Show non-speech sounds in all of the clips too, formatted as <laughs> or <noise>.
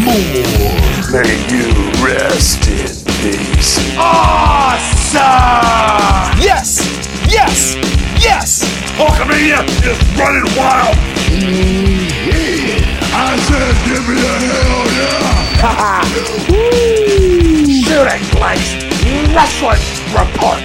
more. May you rest in peace. Awesome! Yes! Yes! Yes! Hulkamania is running wild! Mm-hmm. I said, give me a hell yeah! <laughs> Shooting Blanks Wrestling Report.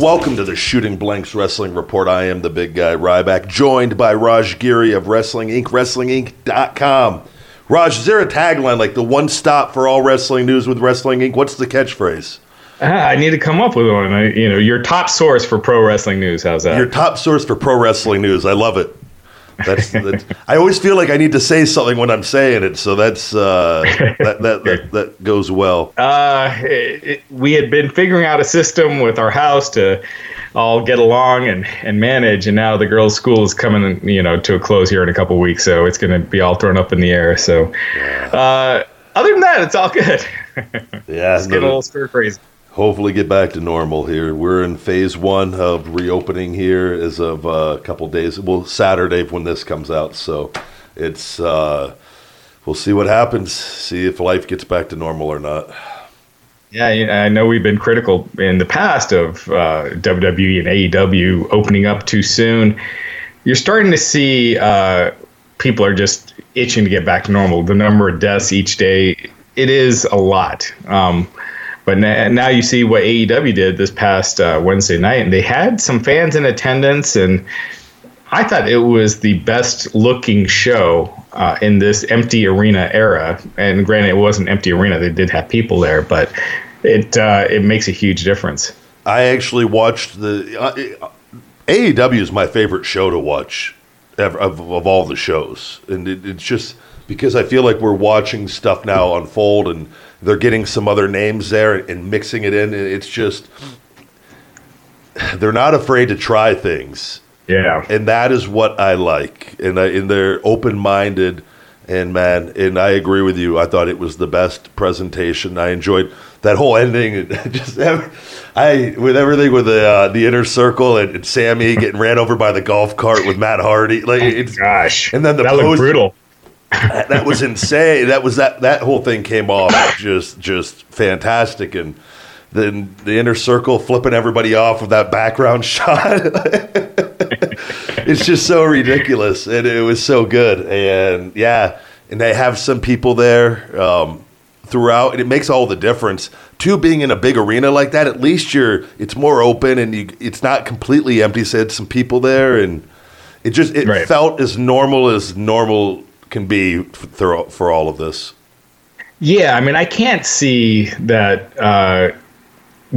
Welcome to the Shooting Blanks Wrestling Report. I am the big guy Ryback, joined by Raj Giri of Wrestling Inc., WrestlingInc.com. Raj, is there a tagline like the one stop for all wrestling news with Wrestling Inc.? What's the catchphrase? Ah, I need to come up with one. I, you know, your top source for pro wrestling news. How's that? Your top source for pro wrestling news. I love it. That's, that's <laughs> I always feel like I need to say something when I'm saying it, so that's uh, <laughs> that, that, that that goes well. Uh, it, it- we had been figuring out a system with our house to all get along and, and manage, and now the girls' school is coming, you know, to a close here in a couple weeks, so it's going to be all thrown up in the air. So, uh, other than that, it's all good. <laughs> Yeah, it's getting a little stir crazy. hopefully get back to normal here. We're in phase one of reopening here as of uh, a couple days. Well, Saturday when this comes out, so it's uh, we'll see what happens. See if life gets back to normal or not. Yeah, I know we've been critical in the past of uh, WWE and AEW opening up too soon. You're starting to see uh, people are just itching to get back to normal. The number of deaths each day, it is a lot. Um, but now you see what AEW did this past uh, Wednesday night, and they had some fans in attendance, and I thought it was the best looking show uh, in this empty arena era. And granted, it wasn't empty arena; they did have people there, but it uh, it makes a huge difference. I actually watched the uh, AEW is my favorite show to watch ever, of, of all the shows, and it, it's just because I feel like we're watching stuff now unfold, and they're getting some other names there and mixing it in. It's just they're not afraid to try things, Yeah, and that is what I like. And I, and they're open minded. And man, and I agree with you. I thought it was the best presentation. I enjoyed that whole ending. <laughs> Just I with everything with the uh, the inner circle and, and Sammy getting ran over by the golf cart with Matt Hardy. Like it's gosh, And then the that post- looked brutal. that, that was insane. That was that that whole thing came off <laughs> just just fantastic. And then the inner circle flipping everybody off with that background <laughs> shot. it's just so ridiculous, and it was so good. And yeah, and they have some people there um, throughout, and it makes all the difference. Two being in a big arena like that, at least you're it's more open and you it's not completely empty. So it's some people there, and it just it Right. felt as normal as normal can be for, for all of this. Yeah, I mean, I can't see that uh,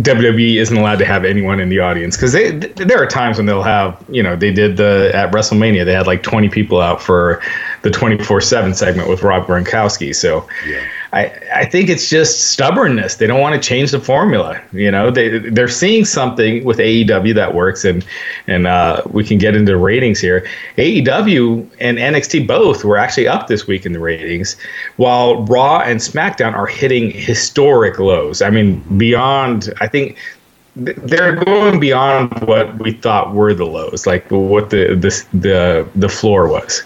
WWE isn't allowed to have anyone in the audience because th- there are times when they'll have, you know, they did the at WrestleMania they had like 20 people out for the 24 seven segment with Rob Gronkowski. So I I think it's just stubbornness. They don't want to change the formula. You know, they they're seeing something with AEW that works, and and uh, we can get into ratings here. AEW and NXT both were actually up this week in the ratings, while Raw and SmackDown are hitting historic lows. I mean, beyond. I think they're going beyond what we thought were the lows, like what the the the, the floor was.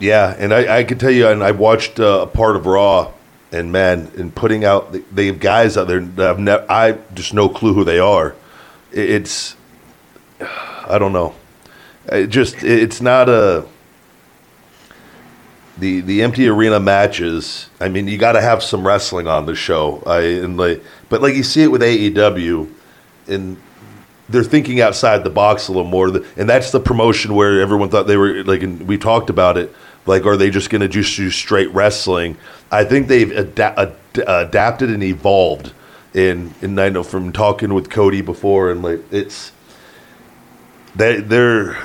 Yeah, and I, I can tell you, and I watched uh, a part of Raw, and man, in putting out, they have guys out there that I've never, I just no clue who they are. It's, I don't know, it just it's not a. The, the empty arena matches. I mean, you got to have some wrestling on the show. I and like, but like you see it with AEW, and they're thinking outside the box a little more, and that's the promotion where everyone thought they were like, and we talked about it. Like, are they just going to just do straight wrestling? I think they've ad- adapted and evolved. And I know from talking with Cody before, and like it's they they're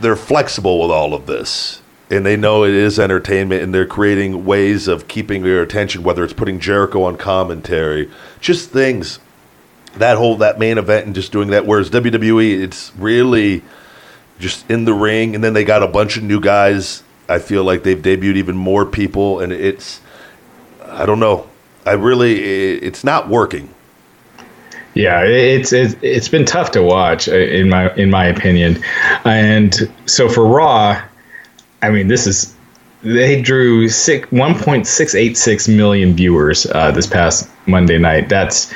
they're flexible with all of this, and they know it is entertainment, and they're creating ways of keeping your attention, whether it's putting Jericho on commentary, just things. That whole that main event and just doing that. Whereas WWE, it's really just in the ring, and then they got a bunch of new guys. I feel like they've debuted even more people, and it's I don't know. I really it's not working. Yeah, it's it's it's been tough to watch uh, in my in my opinion, and so for Raw, I mean this is they drew six, 1.686 million viewers uh, this past Monday night. That's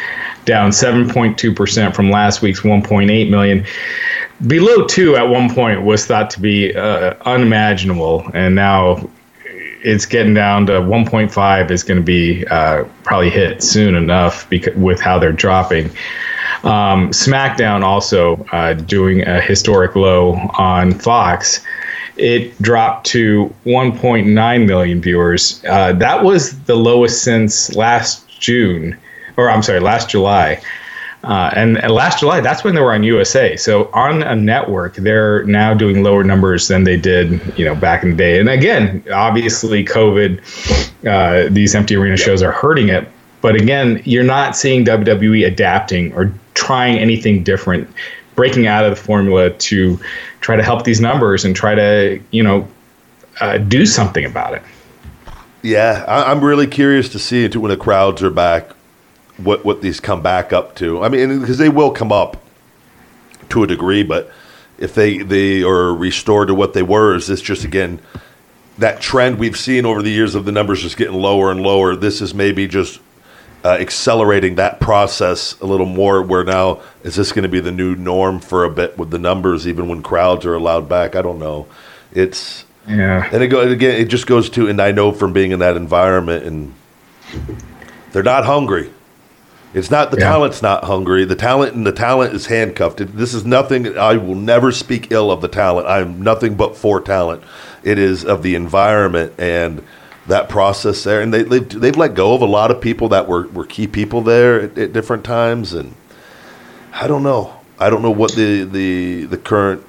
down 7.2 percent from last week's 1.8 million. Below two at one point was thought to be uh, unimaginable, and now it's getting down to 1.5 is going to be uh, probably hit soon enough because with how they're dropping. Um, SmackDown also uh, doing a historic low on Fox. It dropped to 1.9 million viewers. Uh, that was the lowest since last June, or I'm sorry, last July. Uh, and, and, last July, that's when they were on USA. So on a network, they're now doing lower numbers than they did, you know, back in the day. And again, obviously, COVID, uh, these empty arena shows are hurting it. But again, you're not seeing WWE adapting or trying anything different, breaking out of the formula to try to help these numbers and try to, you know, uh, do something about it. Yeah, I'm really curious to see when the crowds are back what what these come back up to. I mean, because they will come up to a degree, but if they they are restored to what they were, is this just again that trend we've seen over the years of the numbers just getting lower and lower? This is maybe just uh, accelerating that process a little more. Where now is this going to be the new norm for a bit with the numbers, even when crowds are allowed back? I don't know. It's yeah, and it go again. It just goes to, and I know from being in that environment, and they're not hungry. It's not the yeah. talent's not hungry. The talent and the talent is handcuffed. This is nothing. I will never speak ill of the talent. I am nothing but for talent. It is of the environment and that process there. And they they've, they've let go of a lot of people that were, were key people there at, at different times. And I don't know. I don't know what the the the current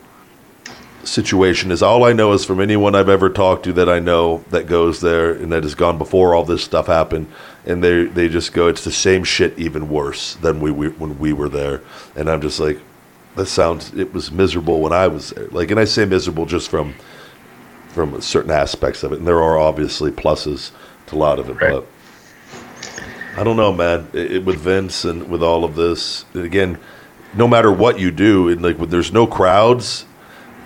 situation is. All I know is from anyone I've ever talked to that I know that goes there and that has gone before all this stuff happened, and they they just go, it's the same shit, even worse than we, we when we were there. And I'm just like, that sounds. It was miserable when I was there. Like, and I say miserable just from from certain aspects of it, and there are obviously pluses to a lot of it, right. but. I don't know, man. It, it, with Vince and with all of this, again, no matter what you do, and like when there's no crowds,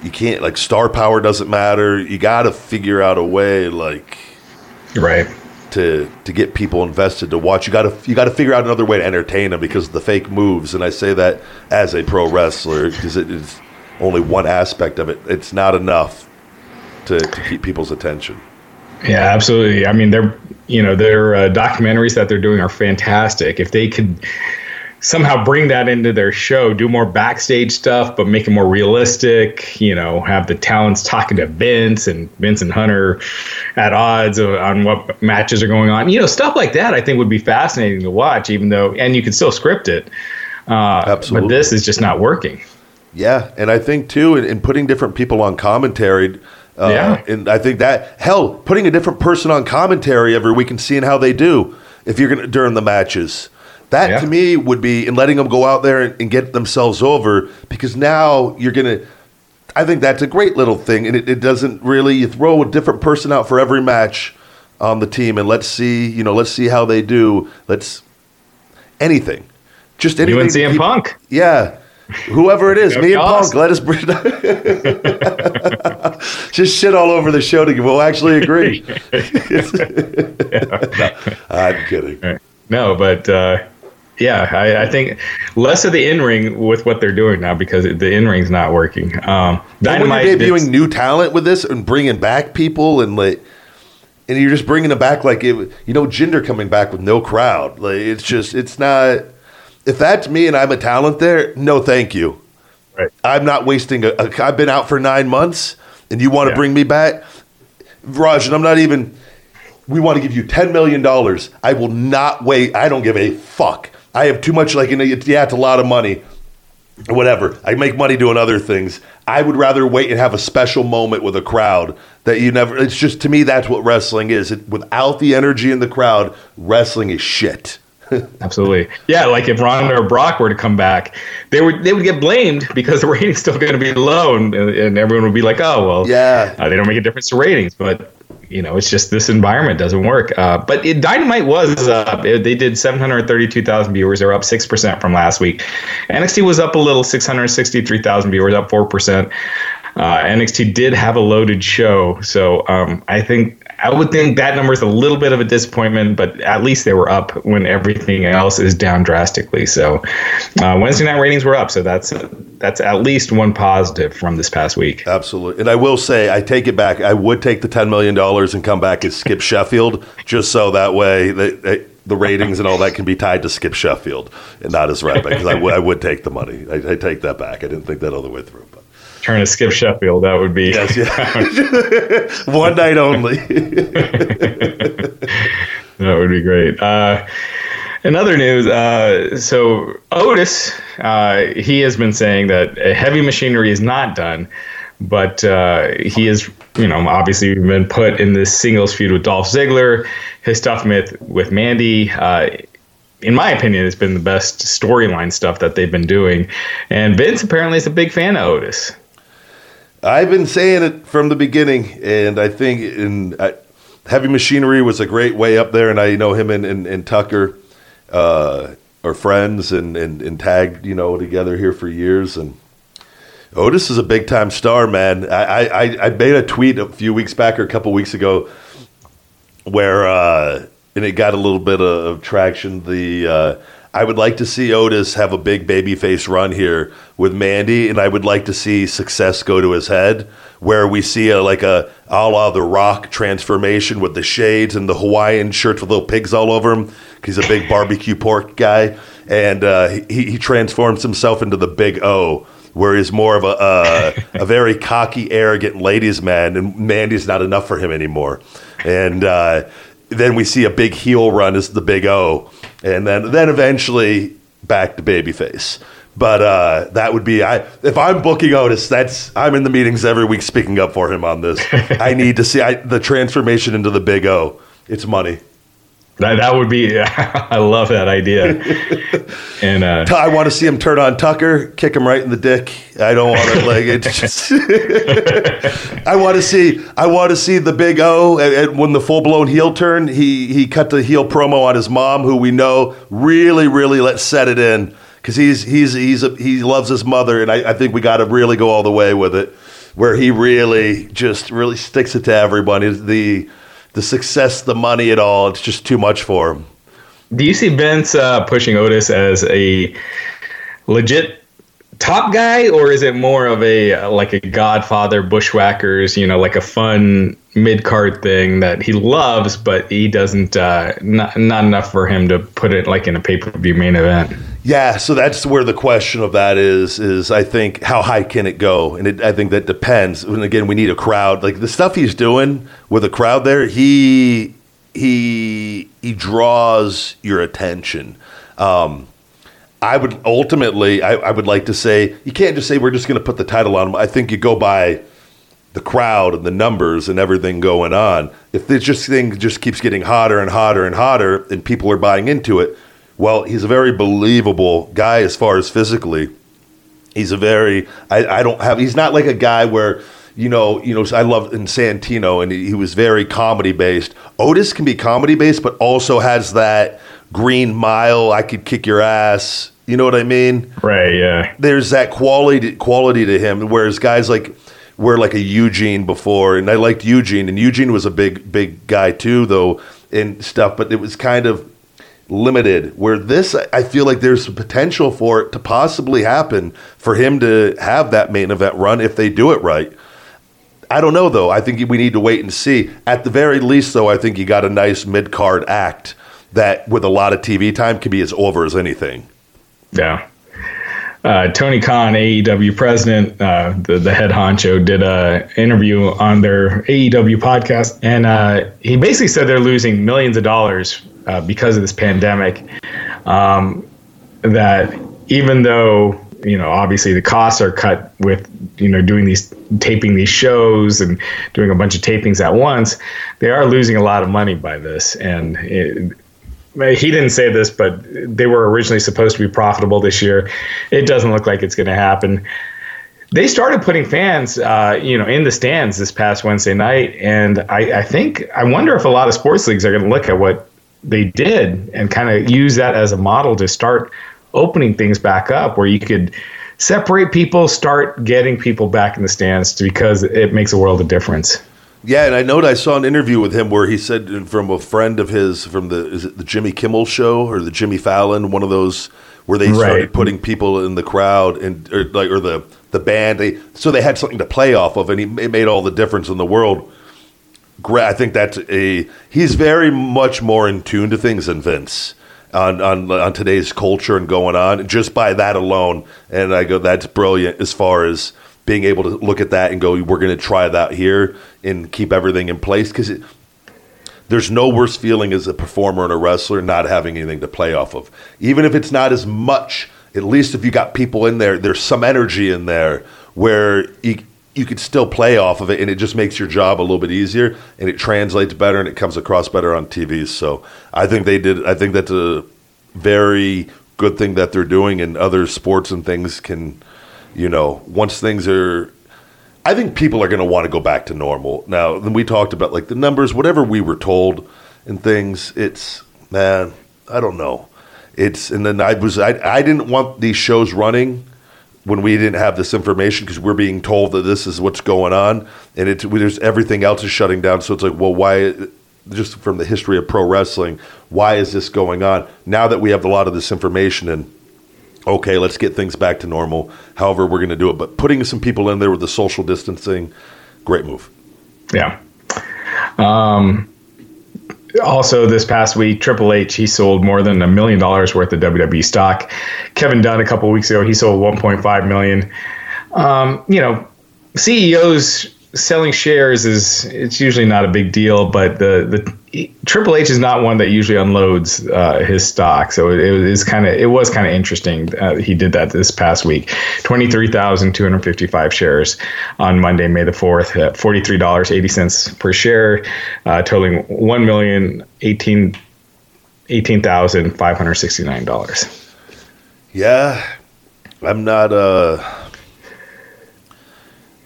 you can't like star power doesn't matter. You got to figure out a way like right to to get people invested to watch. You got to you got to figure out another way to entertain them because the fake moves. And I say that as a pro wrestler because it is only one aspect of it. It's not enough to, to keep people's attention. Yeah, absolutely. I mean, they're you know their uh, documentaries that they're doing are fantastic. If they could somehow bring that into their show, do more backstage stuff, but make it more realistic. You know, have the talents talking to Vince and Vince and Hunter at odds on what matches are going on. You know, stuff like that I think would be fascinating to watch, even though, and you can still script it. Uh, Absolutely. But this is just not working. Yeah, and I think too, in, in putting different people on commentary. Uh, yeah, and I think that hell, putting a different person on commentary every week and seeing how they do if you're gonna during the matches that yeah. to me would be in letting them go out there and, and, get themselves over because now you're going to. I think that's a great little thing, and it, it, doesn't really. You throw a different person out for every match on the team, and let's see, you know, let's see how they do. Let's anything, just anything. You and CM Punk, yeah, whoever it is, me and Punk. Let us bring <laughs> just shit all over the show to we'll actually agree. <laughs> no, <laughs> I'm kidding. No, but uh, yeah, I, I, think less of the in ring with what they're doing now because the in ring's not working. Um, Dynamite when you're debuting new talent with this and bringing back people and like, and you're just bringing them back like it, you know, gender coming back with no crowd. Like it's just, it's not. If that's me and I'm a talent there, no, thank you. Right. I'm not wasting. A, a, I've been out for nine months, and you want to yeah. bring me back, Raj? And I'm not even. We want to give you ten million dollars. I will not wait. I don't give a fuck I have too much, like, you know, yeah, it's a lot of money. whatever. I make money doing other things. I would rather wait and have a special moment with a crowd that you never. It's just to me that's what wrestling is. It, without the energy in the crowd, wrestling is shit. <laughs> Absolutely, yeah. Like if Ronda or Brock were to come back, they would they would get blamed because the ratings still going to be low, and, and everyone would be like, "Oh, well, Yeah. uh, they don't make a difference to ratings." But you know, it's just this environment doesn't work. Uh, but it, Dynamite was up. It- they did seven hundred thirty-two thousand viewers. They're up six percent from last week. NXT was up a little, six hundred sixty-three thousand viewers, up four percent. Uh, NXT did have a loaded show, so um, I think I would think that number is a little bit of a disappointment, but at least they were up when everything else is down drastically. So uh, Wednesday night ratings were up, so that's that's at least one positive from this past week. Absolutely. And I will say, I take it back. I would take the $10 million and come back as Skip Sheffield, just so that way the ratings and all that can be tied to Skip Sheffield and not as Ryback, because I would- would take the money. I, I take that back. I didn't think that all the way through. But. Trying to skip Sheffield, that would be Yes, yeah. <laughs> One night only. <laughs> That would be great. Uh, in other news, uh, so Otis, uh, he has been saying that heavy machinery is not done, but uh, he is, you know, obviously been put in this singles feud with Dolph Ziggler. His stuff with with Mandy. Uh, in my opinion, has been the best storyline stuff that they've been doing, and Vince apparently is a big fan of Otis. I've been saying it from the beginning, and I think in uh, Heavy Machinery was a great way up there, and I know him and, and, and Tucker uh, are friends and, and, and tagged, you know, together here for years. And Otis is a big time star, man. I, I, I made a tweet a few weeks back or a couple weeks ago where, uh, and it got a little bit of traction. The uh, I would like to see Otis have a big babyface run here with Mandy, and I would like to see success go to his head, where we see a like a a la The Rock transformation with the shades and the Hawaiian shirts with little pigs all over him. He's a big barbecue pork guy, and uh, he, he transforms himself into the Big O where he's more of a a very cocky, arrogant ladies' man, and Mandy's not enough for him anymore. And uh, then we see a big heel run as the Big O, and then then eventually back to babyface. But uh, that would be I if I'm booking Otis, that's I'm in the meetings every week speaking up for him on this. <laughs> I need to see I, the transformation into the Big O. It's money. That that would be. <laughs> I love that idea. <laughs> and uh, I want to see him turn on Tucker, kick him right in the dick. I don't want to <laughs> like it. Just I want to see. I want to see the big O. And, and when the full blown heel turn, he he cut the heel promo on his mom, who we know really really let set it in because he's he's he's a, he loves his mother, and I, I think we got to really go all the way with it, where he really just really sticks it to everybody. The the success, the money, it all. It's just too much for him. do you see Vince uh, pushing Otis as a legit top guy, or is it more of a uh, like a Godfather Bushwhackers? You know, like a fun mid card thing that he loves, but he doesn't. Uh, not not enough for him to put it like in a pay per view main event. Yeah, so that's where the question of that is. Is I think how high can it go, and it, I think that depends. And again, we need a crowd. Like the stuff he's doing with a crowd there, he he he draws your attention. Um, I would ultimately, I, I would like to say, you can't just say we're just going to put the title on him. I think you go by the crowd and the numbers and everything going on. If this just thing just keeps getting hotter and hotter and hotter, and people are buying into it, well, he's a very believable guy as far as physically. He's a very, I, I don't have, he's not like a guy where, you know, you know, I love in Santino, and he, he was very comedy based. Otis can be comedy based, but also has that green mile. I could kick your ass. You know what I mean? Right. Yeah. there's that quality quality to him. Whereas guys like were like a Eugene before, and I liked Eugene, and Eugene was a big big guy too, though and stuff. But it was kind of limited. Where this, I- feel like there's potential for it to possibly happen for him to have that main event run if they do it right. I don't know though. I think we need to wait and see. At the very least, though, I think you got a nice mid card act that, with a lot of TV time, can be as over as anything. Yeah. Uh, Tony Khan, AEW president, uh, the, the head honcho, did an interview on their AEW podcast, and uh, he basically said they're losing millions of dollars uh, because of this pandemic. Um, that even though you know, obviously the costs are cut with, you know, doing these taping these shows and doing a bunch of tapings at once. They are losing a lot of money by this, and it, he didn't say this, but they were originally supposed to be profitable this year. It doesn't look like it's going to happen. They started putting fans, uh, you know, in the stands this past Wednesday night, and I, I think I wonder if a lot of sports leagues are going to look at what they did and kind of use that as a model to start opening things back up, where you could separate people, start getting people back in the stands because it makes a world of difference. Yeah, and I know I saw an interview with him where he said uh, from a friend of his from the is it the Jimmy Kimmel show or the Jimmy Fallon, one of those where they started Right. putting people in the crowd and or like or the the band they so they had something to play off of and he it made all the difference in the world. I think that's a he's very much more in tune to things than Vince on on on today's culture and going on just by that alone. And I go that's brilliant as far as being able to look at that and go we're going to try that here and keep everything in place because there's no worse feeling as a performer and a wrestler not having anything to play off of. Even if it's not as much, at least if you got people in there, there's some energy in there where you you could still play off of it and it just makes your job a little bit easier and it translates better and it comes across better on TV. So I think they did I think that's a very good thing that they're doing and other sports and things can you know, once things are I think people are going to want to go back to normal. Now, then we talked about like the numbers, whatever we were told and things. It's man, I don't know. It's and then I was I I didn't want these shows running when we didn't have this information because we're being told that this is what's going on and it's there's everything else is shutting down. So it's like, well, why? Just from the history of pro wrestling, why is this going on? Now that we have a lot of this information and okay, let's get things back to normal. However, we're going to do it. But putting some people in there with the social distancing, great move. Yeah. Um, also, this past week, Triple H he sold more than a million dollars worth of WWE stock. Kevin Dunn a couple weeks ago he sold 1.5 million. Um, you know, CEOs selling shares is it's usually not a big deal, but the the Triple H is not one that usually unloads uh, his stock, so it, it was kind of it was kind of interesting. Uh, he did that this past week, twenty three thousand two hundred fifty five shares on Monday, May the fourth, at forty three dollars eighty cents per share, uh, totaling one million eighteen eighteen thousand five hundred sixty nine dollars. Yeah, I'm not. Uh,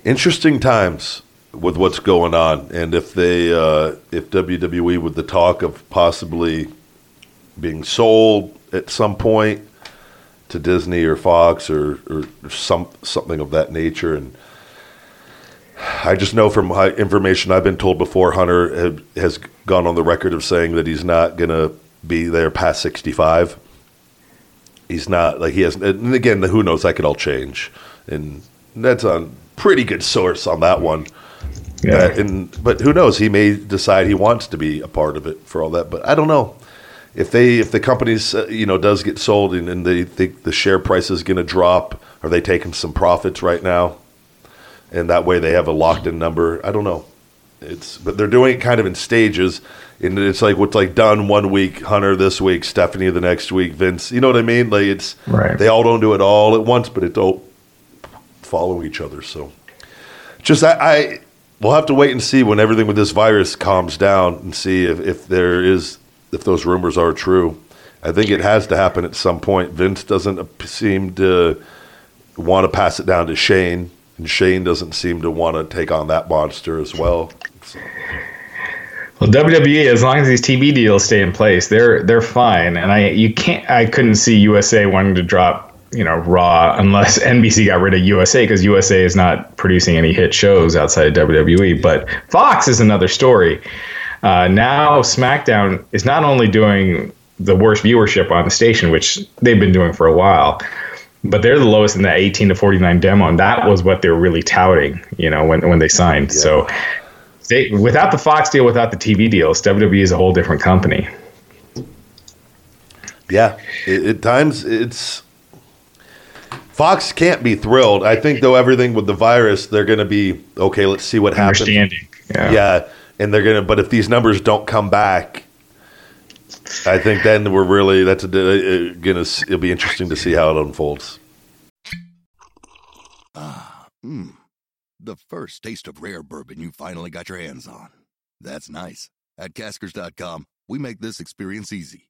interesting times with what's going on, and if they, uh, if WWE, with the talk of possibly being sold at some point to Disney or Fox or, or some something of that nature, and I just know from information I've been told before, Hunter had, has gone on the record of saying that he's not going to be there past 65 he's not like he has and again who knows? That could all change. And that's on pretty good source on that one. Yeah. That- and but who knows? He may decide he wants to be a part of it for all that but i don't know. If they if the company's uh, you know does get sold and, and they think the share price is going to drop are they taking some profits right now and that way they have a locked in number i don't know. It's but they're doing it kind of in stages and it's like what's like done one week hunter this week stephanie the next week vince you know what i mean? Like it's Right. they all don't do it all at once but it's don't follow each other. So just I, I we'll have to wait and see when everything with this virus calms down and see if, if there is if those rumors are true. I think it has to happen at some point. Vince doesn't seem to want to pass it down to shane and shane doesn't seem to want to take on that monster as well. So- Well, WWE, as long as these TV deals stay in place, they're they're fine. And I you can't I couldn't see USA wanting to drop you know Raw unless <laughs> NBC got rid of USA because USA is not producing any hit shows outside of WWE. But Fox is another story. Uh, now SmackDown is not only doing the worst viewership on the station, which they've been doing for a while, but they're the lowest in that 18 to 49 demo, and that was what they're really touting, you know, when when they signed. So they without the Fox deal, without the TV deals, WWE is a whole different company. Yeah, at times it's Fox can't be thrilled. I think though everything with the virus, they're going to be okay. Let's see what happens. Understanding. Yeah. Yeah, and they're going to. But if these numbers don't come back, I think then we're really that's a, uh, gonna. It'll be interesting to see how it unfolds. Ah, mmm. The first taste of rare bourbon you finally got your hands on. That's nice. At caskers.com, we make this experience easy.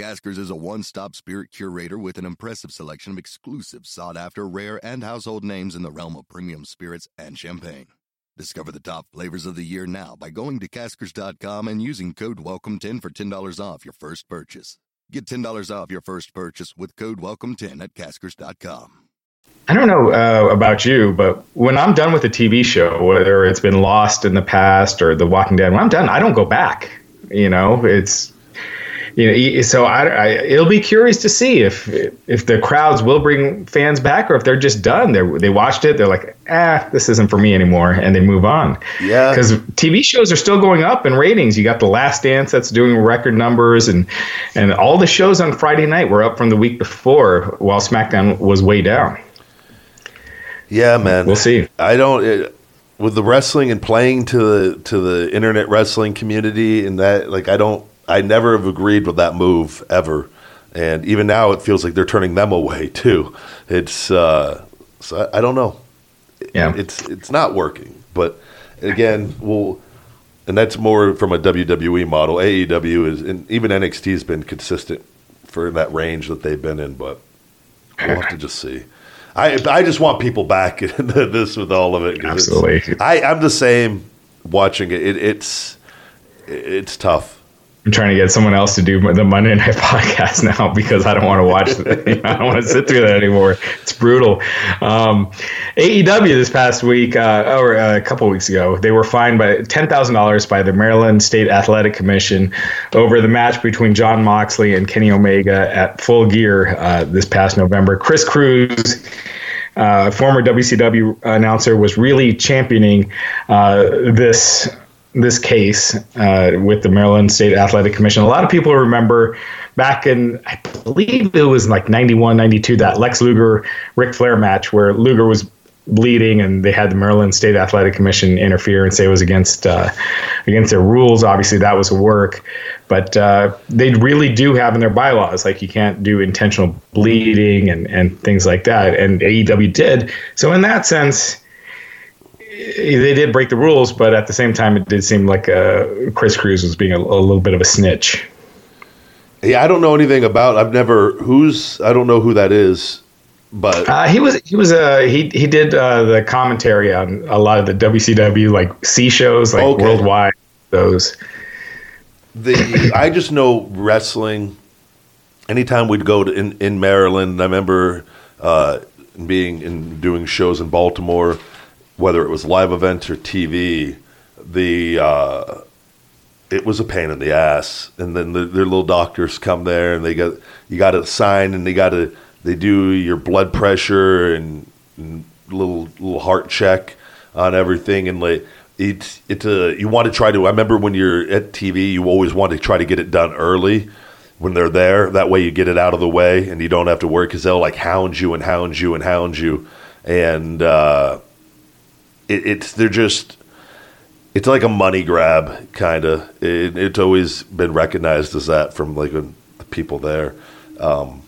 Caskers is a one stop spirit curator with an impressive selection of exclusive, sought after, rare, and household names in the realm of premium spirits and champagne. Discover the top flavors of the year now by going to caskers.com and using code WELCOME10 for $10 off your first purchase. Get $10 off your first purchase with code WELCOME10 at caskers.com. I don't know uh, about you, but when I'm done with a TV show, whether it's been Lost in the past or The Walking Dead, when I'm done, I don't go back. You know, it's you know, so I, I, it'll be curious to see if if the crowds will bring fans back or if they're just done. They they watched it, they're like, ah, this isn't for me anymore, and they move on. Yeah, because TV shows are still going up in ratings. You got The Last Dance that's doing record numbers, and and all the shows on Friday night were up from the week before, while SmackDown was way down. Yeah, man. We'll see. I don't. It, with the wrestling and playing to the to the internet wrestling community and that like I don't I never have agreed with that move ever, and even now it feels like they're turning them away <laughs> too. It's uh, so I, I don't know. Yeah, it's it's not working. But again, we'll and that's more from a WWE model. AEW is and even NXT has been consistent for that range that they've been in, but we'll have to just see. I I just want people back <laughs> in this with all of it. Absolutely, I I'm the same watching it. it it's it's tough I'm trying to get someone else to do the Monday Night <laughs> Podcast now because I don't want to watch it. I don't want to sit through that anymore. It's brutal. Um, AEW this past week, uh, or uh, a couple weeks ago, they were fined by ten thousand dollars by the Maryland State Athletic Commission over the match between Jon Moxley and Kenny Omega at Full Gear uh, this past November. Chris Cruz. Uh, former WCW announcer was really championing uh, this this case uh, with the Maryland State Athletic Commission. A lot of people remember back in, I believe it was like 91, 92, that Lex Luger Ric Flair match where Luger was bleeding and they had the Maryland State Athletic Commission interfere and say it was against uh, against their rules. Obviously, that was a work, but uh, they really do have in their bylaws like you can't do intentional bleeding and and things like that. And AEW did. So in that sense they did break the rules, but at the same time, it did seem like uh, Chris Cruz was being a, a, little bit of a snitch. Yeah, I don't know anything about. I've never who's. I don't know who that is, but uh, he was he was uh, he he did uh, the commentary on a lot of the WCW like C shows like okay. worldwide those. The I just know wrestling. Anytime we'd go to in, in Maryland, I remember uh, being in doing shows in Baltimore whether it was live events or TV, the uh, it was a pain in the ass. And then the, their little doctors come there and they got you got to sign and they got to they do your blood pressure and, and little little heart check on everything and like it's it's a you want to try to. I remember when you're at TV, you always want to try to get it done early when they're there. That way, you get it out of the way and you don't have to worry because they'll like hound you and hound you and hound you. And uh, it, it's they're just it's like a money grab kind of. It, it's always been recognized as that from like the people there. Um,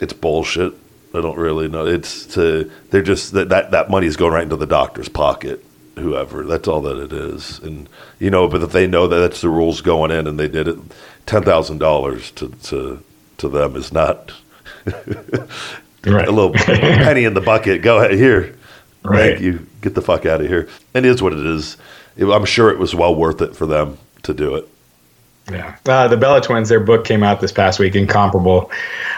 it's bullshit. I don't really know. It's to they're just that that that money is going right into the doctor's pocket. Whoever that's all that it is, and you know, but if they know that that's the rules going in, and they did it, ten thousand dollars to to to them is not <laughs> right. a little penny in the bucket. Go ahead here. Right. Thank you. Get the fuck out of here. And it is what it is. I'm sure it was well worth it for them to do it. Yeah. Uh, the Bella Twins, their book came out this past week, Incomparable.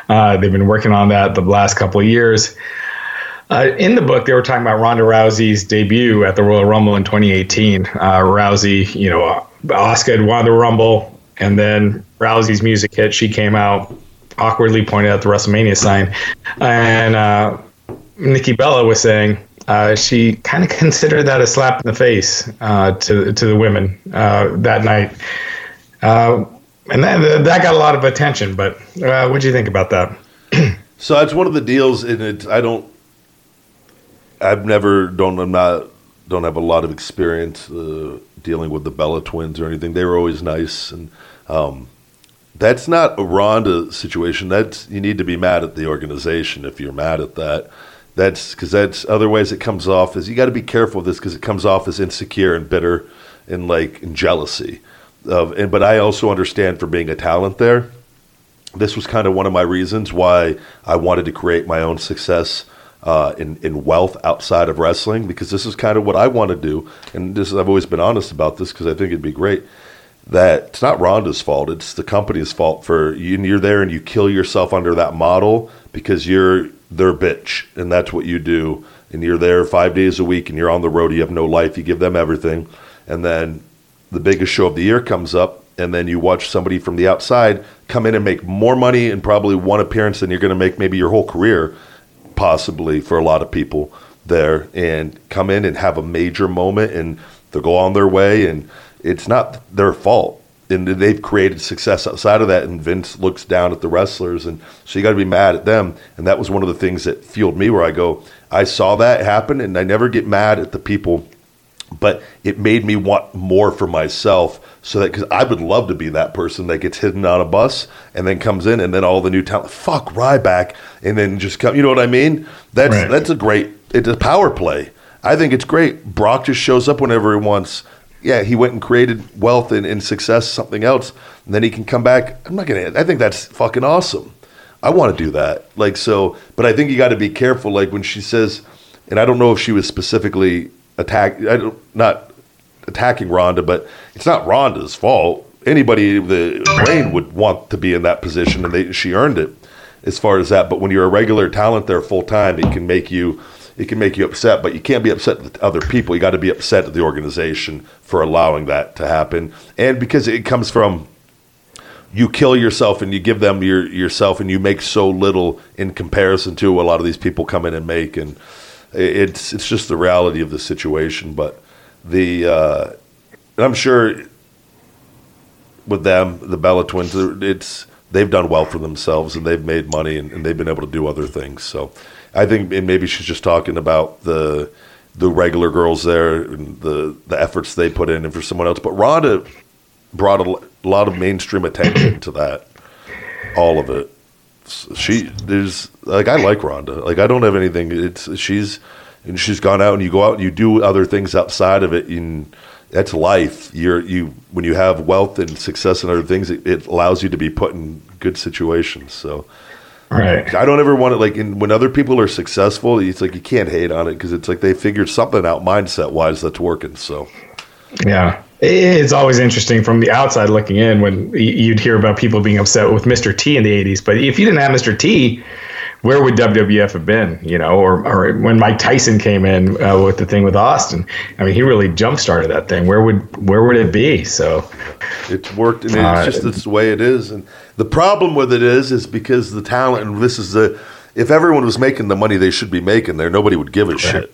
Uh, they've been working on that the last couple of years. Uh, in the book, they were talking about Ronda Rousey's debut at the Royal Rumble in 2018. Uh, Rousey, you know, Asuka had won the Rumble, and then Rousey's music hit. She came out, awkwardly pointed at the WrestleMania sign, and uh, Nikki Bella was saying, uh, she kind of <laughs> considered that a slap in the face uh, to to the women uh, that night, uh, and that that got a lot of attention. But uh, what do you think about that? <clears throat> So that's one of the deals, and it. I don't. I've never don't. I'm not. Don't have a lot of experience dealing with the Bella twins or anything. They were always nice, and um, that's not a Ronda situation. That's you need to be mad at the organization if you're mad at that. That's because that's other ways it comes off as you got to be careful of this because it comes off as insecure and bitter and like and jealousy. Of and but I also understand for being a talent there this was kind of one of my reasons why I wanted to create my own success uh, in in wealth outside of wrestling because this is kind of what I want to do, and this is, I've always been honest about this because I think it'd be great. That it's not Ronda's fault; it's the company's fault for you. You're there and you kill yourself under that model because you're their bitch, and that's what you do. And you're there five days a week, and you're on the road. You have no life. You give them everything, and then the biggest show of the year comes up, and then you watch somebody from the outside come in and make more money in probably one appearance than you're going to make maybe your whole career, possibly for a lot of people there, and come in and have a major moment and they'll go on their way, and it's not their fault. And they've created success outside of that, and Vince looks down at the wrestlers, and so you got to be mad at them. And that was one of the things that fueled me, where I go, I saw that happen, and I never get mad at the people but it made me want more for myself so that because I would love to be that person that gets hidden on a bus and then comes in and then all the new talent fuck Ryback and then just come you know what I mean that's Right. that's a great it's a power play I think it's great Brock just shows up whenever he wants yeah he went and created wealth and, and success something else and then he can come back I'm not gonna I think that's fucking awesome I want to do that like so but I think you got to be careful like when she says and I don't know if she was specifically attack I don't not attacking Ronda, but it's not Ronda's fault. Anybody with the brain would want to be in that position, and they, she earned it as far as that. But when you're a regular talent there full time, it can make you it can make you upset. But you can't be upset with other people. You got to be upset at the organization for allowing that to happen, and because it comes from you kill yourself and you give them your yourself and you make so little in comparison to what a lot of these people come in and make and it's it's just the reality of the situation but the uh, I'm sure with them the Bella twins it's they've done well for themselves and they've made money and, and they've been able to do other things so I think maybe she's just talking about the the regular girls there and the the efforts they put in and for someone else. But Ronda uh, brought a lot of mainstream attention to that all of it. She there's like I like Ronda. Like I don't have anything it's she's and she's gone out and you go out and you do other things outside of it and that's life. You're you when you have wealth and success and other things it, it allows you to be put in good situations. So Right. I don't ever want to like in, when other people are successful it's like you can't hate on it because it's like they figured something out mindset wise that's working so Yeah. It's always interesting from the outside looking in when y- you'd hear about people being upset with Mr. T in the 80s. But if you didn't have Mr. T, where would WWF have been? You know, or, or when Mike Tyson came in uh, with the thing with Austin, I mean, he really jump started that thing. Where would where would it be? So, It's worked, and it's Uh, just it's the way it is. And the problem with it is, is because the talent. And this is the if everyone was making the money they should be making there, nobody would give a shit.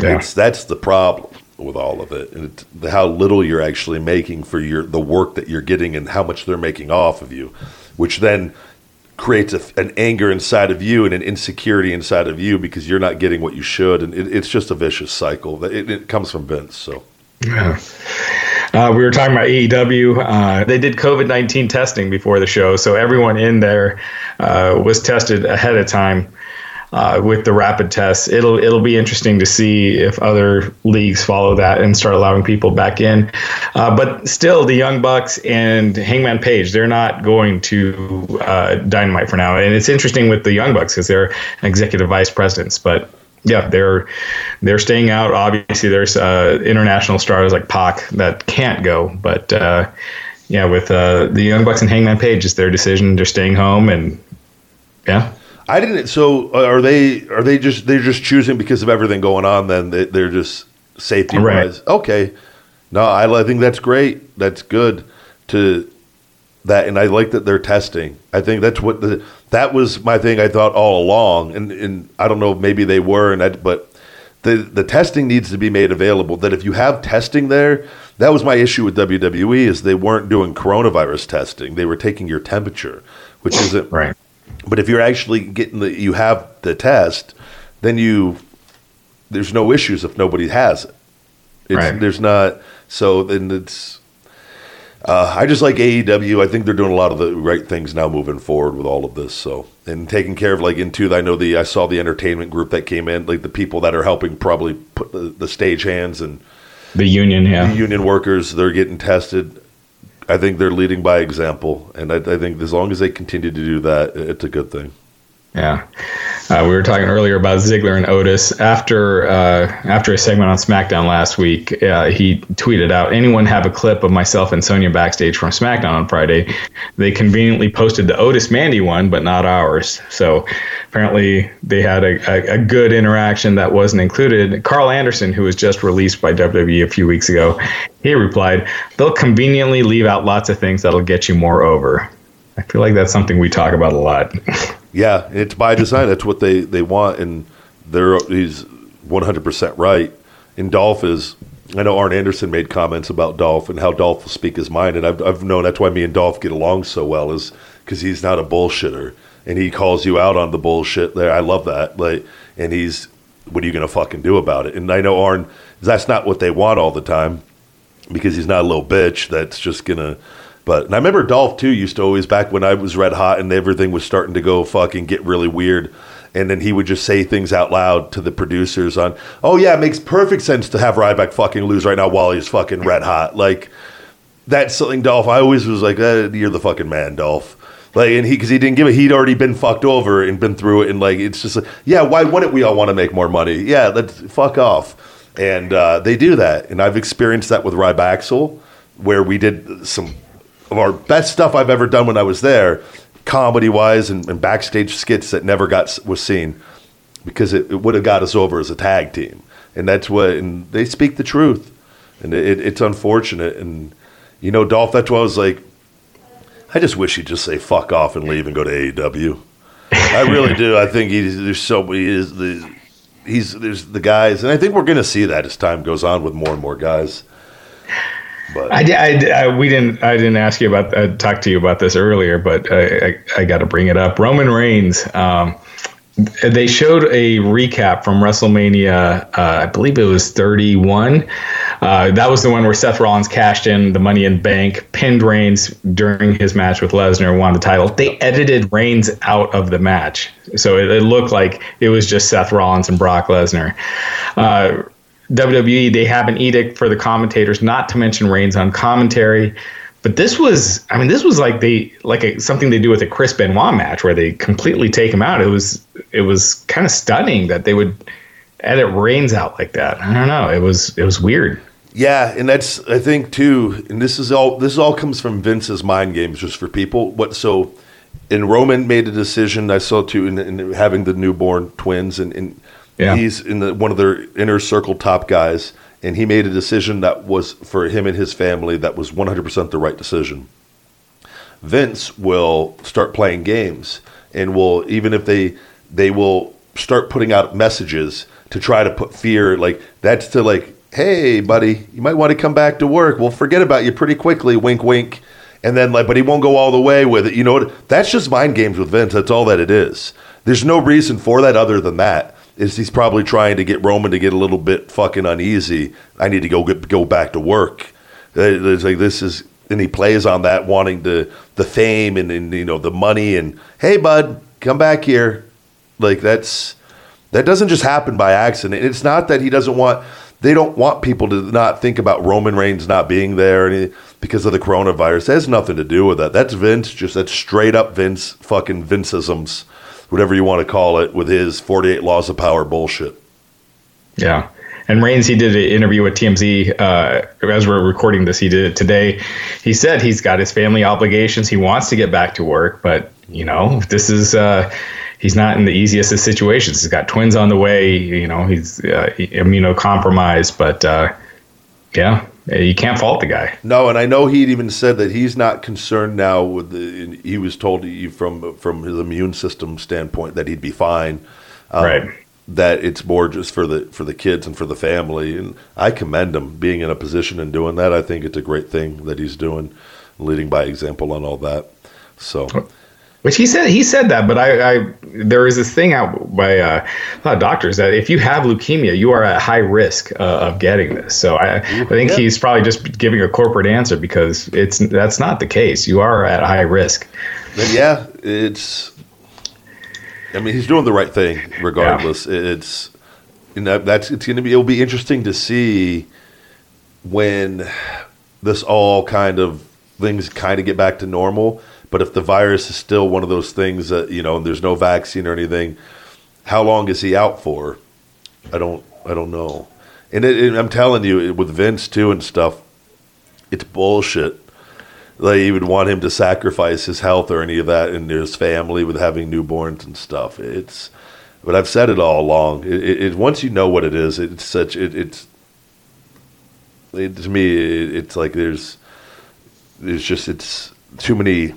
yeah. It's that's the problem with all of it, and it's the, how little you're actually making for your the work that you're getting, and how much they're making off of you, which then creates a, an anger inside of you and an insecurity inside of you because you're not getting what you should, and it, it's just a vicious cycle. It, it comes from Vince, so. Yeah. Uh, we were talking about AEW. Uh, they did COVID 19 testing before the show, so everyone in there uh, was tested ahead of time uh, with the rapid tests. It'll it'll be interesting to see if other leagues follow that and start allowing people back in. Uh, but still, the Young Bucks and Hangman Page, they're not going to uh, Dynamite for now. And it's interesting with the Young Bucks because they're executive vice presidents, but yeah, they're they're staying out. Obviously, there's uh, international stars like Pac that can't go, but uh, yeah, with uh, the Young Bucks and Hangman Page, it's their decision. They're staying home, and yeah, I didn't. So uh, are they? Are they just? They're just choosing because of everything going on. Then they, they're just safety Right. wise. Okay. No, I, I think that's great. That's good to that, and I like that they're testing. I think that's what the that was my thing. I thought all along, and and I don't know, maybe they were, and I, but the the testing needs to be made available. That if you have testing there, that was my issue with WWE is they weren't doing coronavirus testing. They were taking your temperature, which isn't Right. But if you're actually getting the you have the test, then you there's no issues if nobody has it. It's, Right. There's not so then it's. Uh, I just like AEW. I think they're doing a lot of the right things now, moving forward with all of this. So and taking care of like into the I know the I saw the entertainment group that came in, like the people that are helping probably put the, the stage hands and The union, yeah. the union workers. They're getting tested. I think they're leading by example, and I, I think as long as they continue to do that, it's a good thing. Yeah, uh, we were talking earlier about Ziggler and Otis. After uh, after a segment on SmackDown last week, uh, he tweeted out, "Anyone have a clip of myself and Sonya backstage from SmackDown on Friday?" They conveniently posted the Otis Mandy one, but not ours. So apparently, they had a, a, a good interaction that wasn't included. Karl Anderson, who was just released by WWE a few weeks ago, he replied, "They'll conveniently leave out lots of things that'll get you more over." I feel like that's something we talk about a lot. <laughs> Yeah, it's by design. That's what they, they want, and they're he's one hundred percent right. And Dolph is. I know Arn Anderson made comments about Dolph and how Dolph will speak his mind, and I've I've known that's why me and Dolph get along so well is because he's not a bullshitter, and he calls you out on the bullshit. There, I love that. Like, and he's what are you gonna fucking do about it? And I know Arn. That's not what they want all the time because he's not a little bitch that's just gonna. But and I remember Dolph too used to always back when I was red hot and everything was starting to go fucking get really weird. And then he would just say things out loud to the producers on, "Oh yeah, it makes perfect sense to have Ryback fucking lose right now while he's fucking red hot." Like that's something Dolph. I always was like, eh, "You're the fucking man, Dolph." Like, and he because he didn't give it, he'd already been fucked over and been through it, and like it's just like, yeah, why wouldn't we all want to make more money? Yeah, let's fuck off. And uh, they do that, and I've experienced that with Rybaxel, where we did some of our best stuff I've ever done when I was there, comedy wise and, and backstage skits that never got was seen because it, it would have got us over as a tag team, and that's what. And they speak the truth, and it, it's unfortunate. And you know, Dolph, that's why I was like, I just wish he'd just say fuck off and leave and go to AEW. I really do. I think he's there's so he is the he's there's the guys, and I think we're going to see that as time goes on with more and more guys. But I, I, I- we didn't. I didn't ask you about. I talked to you about this earlier, but I, I, I got to bring it up. Roman Reigns. Um, they showed a recap from WrestleMania. Uh, I believe it was 31. Uh, that was the one where Seth Rollins cashed in the Money in Bank, pinned Reigns during his match with Lesnar, won the title. They edited Reigns out of the match, so it, it looked like it was just Seth Rollins and Brock Lesnar. Uh, WWE, they have an edict for the commentators not to mention Reigns on commentary. But this was, I mean, this was like they like a, something they do with a Chris Benoit match where they completely take him out. It was it was kind of stunning that they would edit Reigns out like that. I don't know. It was it was weird. Yeah, and that's I think too, and this is all this all comes from Vince's mind games, just for people. What so, and Roman made a decision. I saw too, in, in having the newborn twins, and, and Yeah. he's in the one of their inner circle top guys, and he made a decision that was for him and his family that was one hundred percent the right decision. Vince will start playing games and will even if they they will start putting out messages to try to put fear like that's to like hey buddy you might want to come back to work. We'll forget about you pretty quickly wink wink. And then like but he won't go all the way with it. You know what? That's just mind games with Vince. That's all that it is. There's no reason for that other than that is he's probably trying to get Roman to get a little bit fucking uneasy. I need to go get, go back to work. Uh, it's like this is and he plays on that wanting the the fame and, and you know the money and hey bud come back here. Like that's that doesn't just happen by accident. It's not that he doesn't want they don't want people to not think about Roman Reigns not being there because of the coronavirus. That has nothing to do with that. That's Vince just that's straight up Vince fucking Vinceisms whatever you want to call it with his 48 laws of power bullshit Yeah. And Reigns, he did an interview with TMZ uh, as we're recording this. He did it today. He said he's got his family obligations. He wants to get back to work, but you know, this is uh, he's not in the easiest of situations. He's got twins on the way. You know, he's uh, immunocompromised, but uh, yeah, You can't fault the guy. No, and I know he'd even said that he's not concerned now with the. He was told he, from from his immune system standpoint that he'd be fine. Um, right. That it's more just for the for the kids and for the family, and I commend him being in a position and doing that. I think it's a great thing that he's doing, leading by example on all that. So. Which he said he said that, but I, I there is this thing out by uh, a lot of doctors that if you have leukemia, you are at high risk uh, of getting this. So I, I think yeah. he's probably just giving a corporate answer because it's that's not the case. You are at high risk. But yeah, it's. I mean, he's doing the right thing regardless. Yeah. It's you know that's it's going to be it'll be interesting to see when this all kind of things kind of get back to normal but if the virus is still one of those things that you know, and there's no vaccine or anything, how long is he out for? I don't, I don't know. And, it, and I'm telling you, with Vince too and stuff, it's bullshit. You would want him to sacrifice his health or any of that and his family with having newborns and stuff. It's, but I've said it all along. It, it, it once you know what it is, it's such it, it's. It, to me, it's like there's, there's just it's too many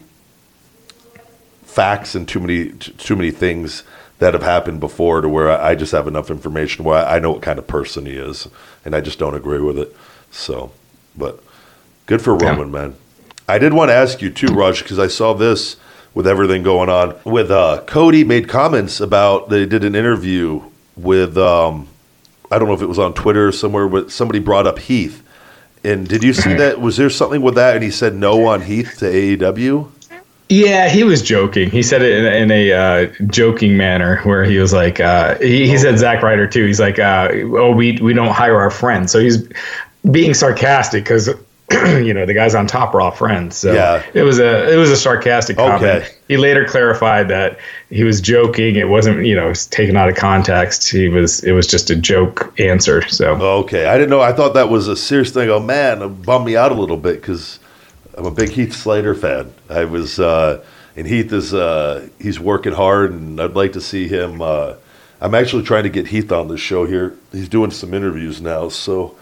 facts and too many too many things that have happened before to where I just have enough information where I know what kind of person he is, and I just don't agree with it. So, but good for yeah. Roman, man. I did want to ask you too, Raj, because I saw this with everything going on with uh, Cody made comments about they did an interview with um, I don't know if it was on Twitter or somewhere, but somebody brought up Heath. And did you see that? Was there something with that? And he said no on Heath to AEW. Yeah, he was joking. He said it in, in a uh, joking manner, where he was like, uh, he, he said Zach Ryder too. He's like, uh, oh, we we don't hire our friends. So he's being sarcastic because <clears throat> you know the guys on top are all friends. So yeah. it was a it was a sarcastic comment. Okay. He later clarified that he was joking. It wasn't you know was taken out of context. He was it was just a joke answer. So okay, I didn't know. I thought that was a serious thing. Oh man, it bummed me out a little bit because I'm a big Heath Slater fan. I was, uh, and Heath is uh, he's working hard, and I'd like to see him. Uh, I'm actually trying to get Heath on the show here. He's doing some interviews now, so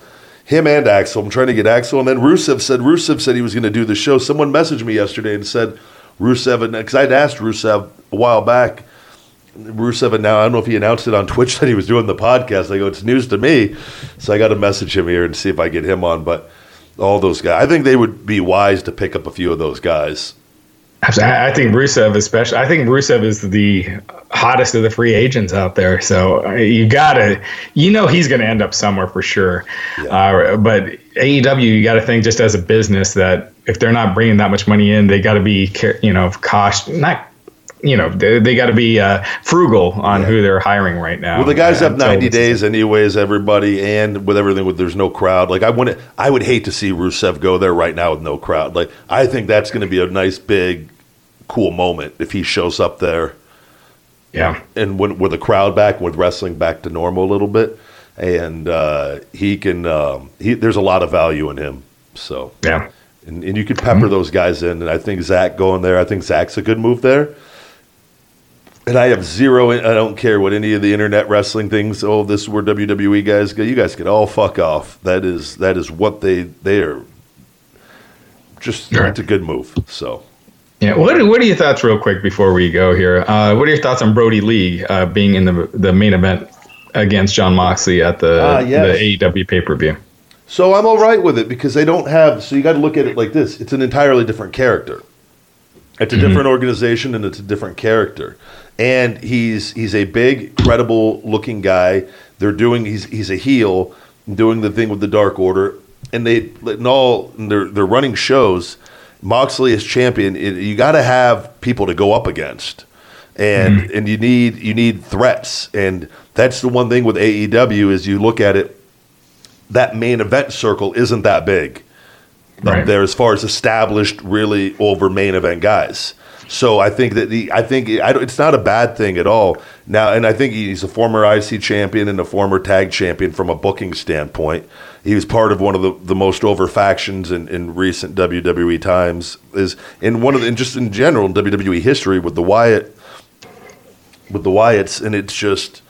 him and Axel. I'm trying to get Axel, and then Rusev said Rusev said he was going to do the show. Someone messaged me yesterday and said Rusev, because I'd asked Rusev a while back. Rusev, now I don't know if he announced it on <laughs> Twitch that he was doing the podcast. I go, it's news to me, so I got to message him here and see if I get him on, but all those guys. I think they would be wise to pick up a few of those guys. I think Rusev, especially, I think Rusev is the hottest of the free agents out there. So uh, you gotta, you know, he's going to end up somewhere for sure. Yeah. Uh, but AEW, you got to think just as a business that if they're not bringing that much money in, they got to be, you know, cautious, not you know they, they got to be uh, frugal on yeah. who they're hiring right now. Well, the guys have ninety days anyways. Everybody, and with everything, with there's no crowd. Like I wouldn't, I would hate to see Rusev go there right now with no crowd. Like I think that's going to be a nice big, cool moment if he shows up there. Yeah, and when, with the crowd back, with wrestling back to normal a little bit, and uh, he can. Um, he there's a lot of value in him. So yeah. And, and you could pepper mm-hmm. those guys in, and I think Zach going there. I think Zach's a good move there and I have zero. I don't care what any of the internet wrestling things. Oh, this is where WWE guys go. You guys can all fuck off. That is that is what they they are. Just sure. it's a good move. So. Yeah, what what are your thoughts, real quick, before we go here? Uh, what are your thoughts on Brodie Lee uh, being in the the main event against Jon Moxley at the uh, yes. the AEW pay per view? So I'm all right with it because they don't have. So you got to look at it like this: it's an entirely different character. It's a mm-hmm. different organization and it's a different character and he's he's a big, credible looking guy. They're doing he's he's a heel, doing the thing with the Dark Order, and they and all they're they're running shows. Moxley is champion. It, you got to have people to go up against, and mm-hmm. and you need you need threats, and that's the one thing with AEW is you look at it. That main event circle isn't that big Um, right. up there as far as established, really over main event guys. So I think that the I think it's not a bad thing at all. Now, and I think he's a former IC champion and a former tag champion from a booking standpoint. He was part of one of the, the most over factions in, in recent WWE times. Is in one of the, and just in general in WWE history with the Wyatt with the Wyatts, and it's just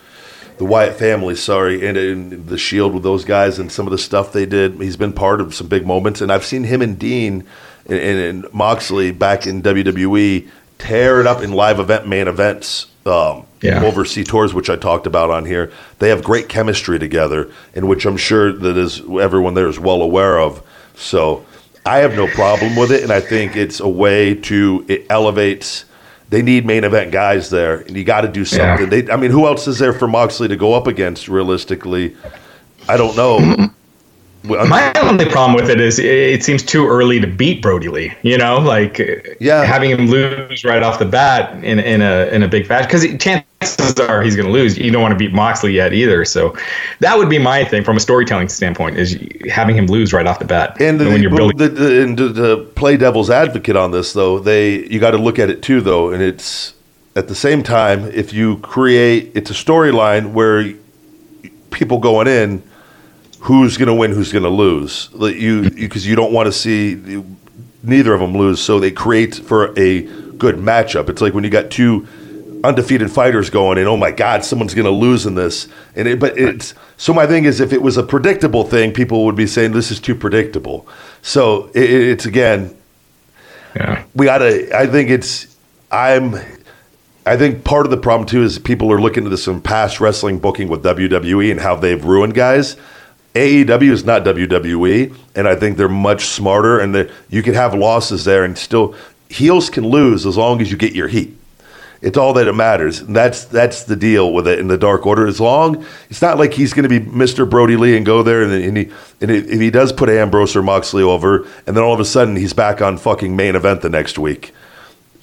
the Wyatt family, sorry, and, and the Shield with those guys and some of the stuff they did. He's been part of some big moments, and I've seen him and Dean and, and, and Moxley back in WWE tear it up in live event main events. Um, Yeah. overseas tours, which I talked about on here, they have great chemistry together, and which I'm sure that is everyone there is well aware of. So I have no problem with it, and I think it's a way to it elevates. They need main event guys there, and you got to do Yeah. something. They, I mean, who else is there for Moxley to go up against? Realistically, I don't know. <clears throat> Well, My only problem with it is it- it seems too early to beat Brodie Lee. You know, like Yeah. having him lose right off the bat in in a in a big fashion because chances are he's going to lose. You don't want to beat Moxley yet either. So that would be my thing from a storytelling standpoint is having him lose right off the bat. And the, when you're well, building, the, the, and to, to play devil's advocate on this, though, they you got to look at it too, though, and it's at the same time if you create it's a storyline where people going in, who's going to win, who's going to lose, you because you, don't want to see neither of them lose, so they create for a good matchup. It's like when you got two undefeated fighters going and Oh my God, someone's going to lose in this. And it, but it's so my thing is if it was a predictable thing, people would be saying this is too predictable. So it, it's again, yeah. we gotta. I think it's. I'm. I think part of the problem too is people are looking at some past wrestling booking with WWE and how they've ruined guys. AEW is not WWE, and I think they're much smarter. And that you can have losses there, and still heels can lose as long as you get your heat. It's all that it matters. And that's that's the deal with it in the Dark Order. As long it's not like he's going to be Mr. Brodie Lee and go there and, and he and if he does put Ambrose or Moxley over, and then all of a sudden he's back on fucking main event the next week.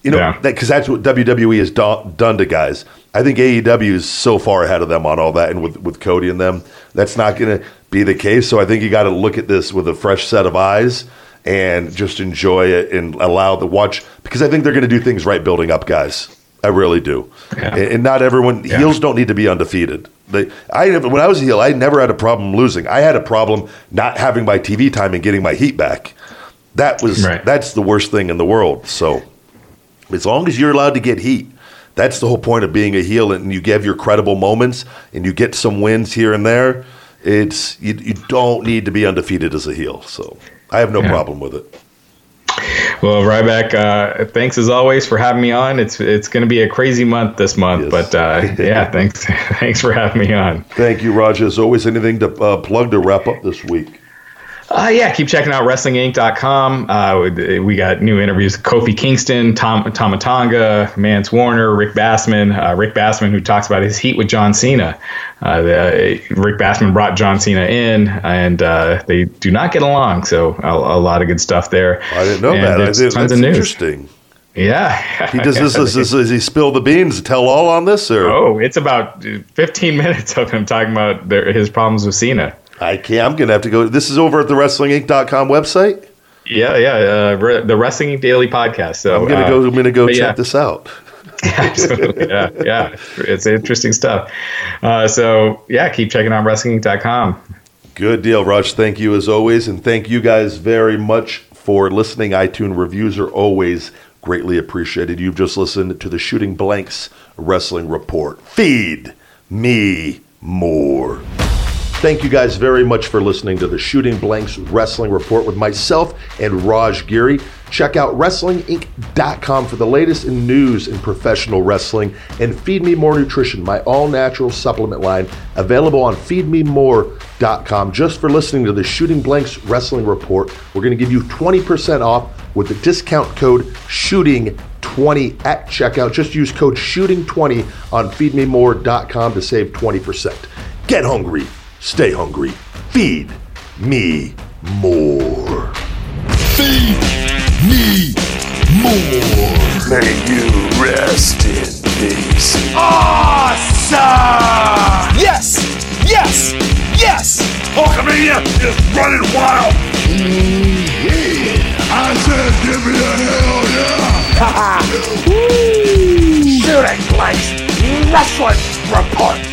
You know, Yeah. because that's what WWE has do- done to guys. I think AEW is so far ahead of them on all that, and with with Cody and them, that's not going to be the case. So I think you got to look at this with a fresh set of eyes and just enjoy it and allow the watch because I think they're going to do things right, building up guys. I really do, Yeah. and, not everyone Yeah. heels don't need to be undefeated. They, I when I was a heel, I never had a problem losing. I had a problem not having my TV time and getting my heat back. That was Right. that's the worst thing in the world. So as long as you're allowed to get heat, that's the whole point of being a heel, and you give your credible moments, and you get some wins here and there. It's you, you don't need to be undefeated as a heel. So I have no Yeah. problem with it. Well, Ryback, uh, thanks as always for having me on. It's it's going to be a crazy month this month, Yes. but uh, <laughs> yeah, thanks <laughs> thanks for having me on. Thank you, Roger. As always, anything to uh, plug to wrap up this week? Uh, yeah, keep checking out WrestlingInc.com. Uh, we- got new interviews Kofi Kingston, Tom Tomatonga, Mance Warner, Rick Bassman. Uh, Rick Bassman, who talks about his heat with John Cena. Uh, the, Rick Bassman brought John Cena in, and uh, they do not get along. So a, a lot of good stuff there. I didn't know And that. I there's didn't- tons that's of news. interesting. Yeah. He does this. <laughs> Does, does he spill the beans? Tell all on this, or Oh, it's about 15 minutes of him talking about their, his problems with Cena. I can't. I'm gonna have to go. This is over at the WrestlingInc.com website. Yeah, yeah, uh, re- the Wrestling Daily podcast. So I'm gonna uh, go. I'm gonna go check yeah. this out. Absolutely. <laughs> yeah, yeah. It's interesting stuff. Uh, so, yeah, keep checking out WrestlingInc.com. Good deal, Raj. Thank you as always, and thank you guys very much for listening. iTunes reviews are always greatly appreciated. You've just listened to the Shooting Blanks Wrestling Report. Feed me more. Thank you guys very much for listening to the Shooting Blanks Wrestling Report with myself and Raj Giri. Check out WrestlingInc.com for the latest in news in professional wrestling and Feed Me More Nutrition, my all natural supplement line, available on feedmemore.com. Just for listening to the Shooting Blanks Wrestling Report, we're going to give you 20% off with the discount code SHOOTING20 at checkout. Just use code SHOOTING20 on feedmemore.com to save 20%. Get hungry, stay hungry, feed me more. Feed me more. May you rest in peace. Awesome! Yes! Yes! Yes! Oh, Hulkamania is running wild! Yeah. I said, give me a hell yeah! <laughs> Shooting Blanks Wrestling Report.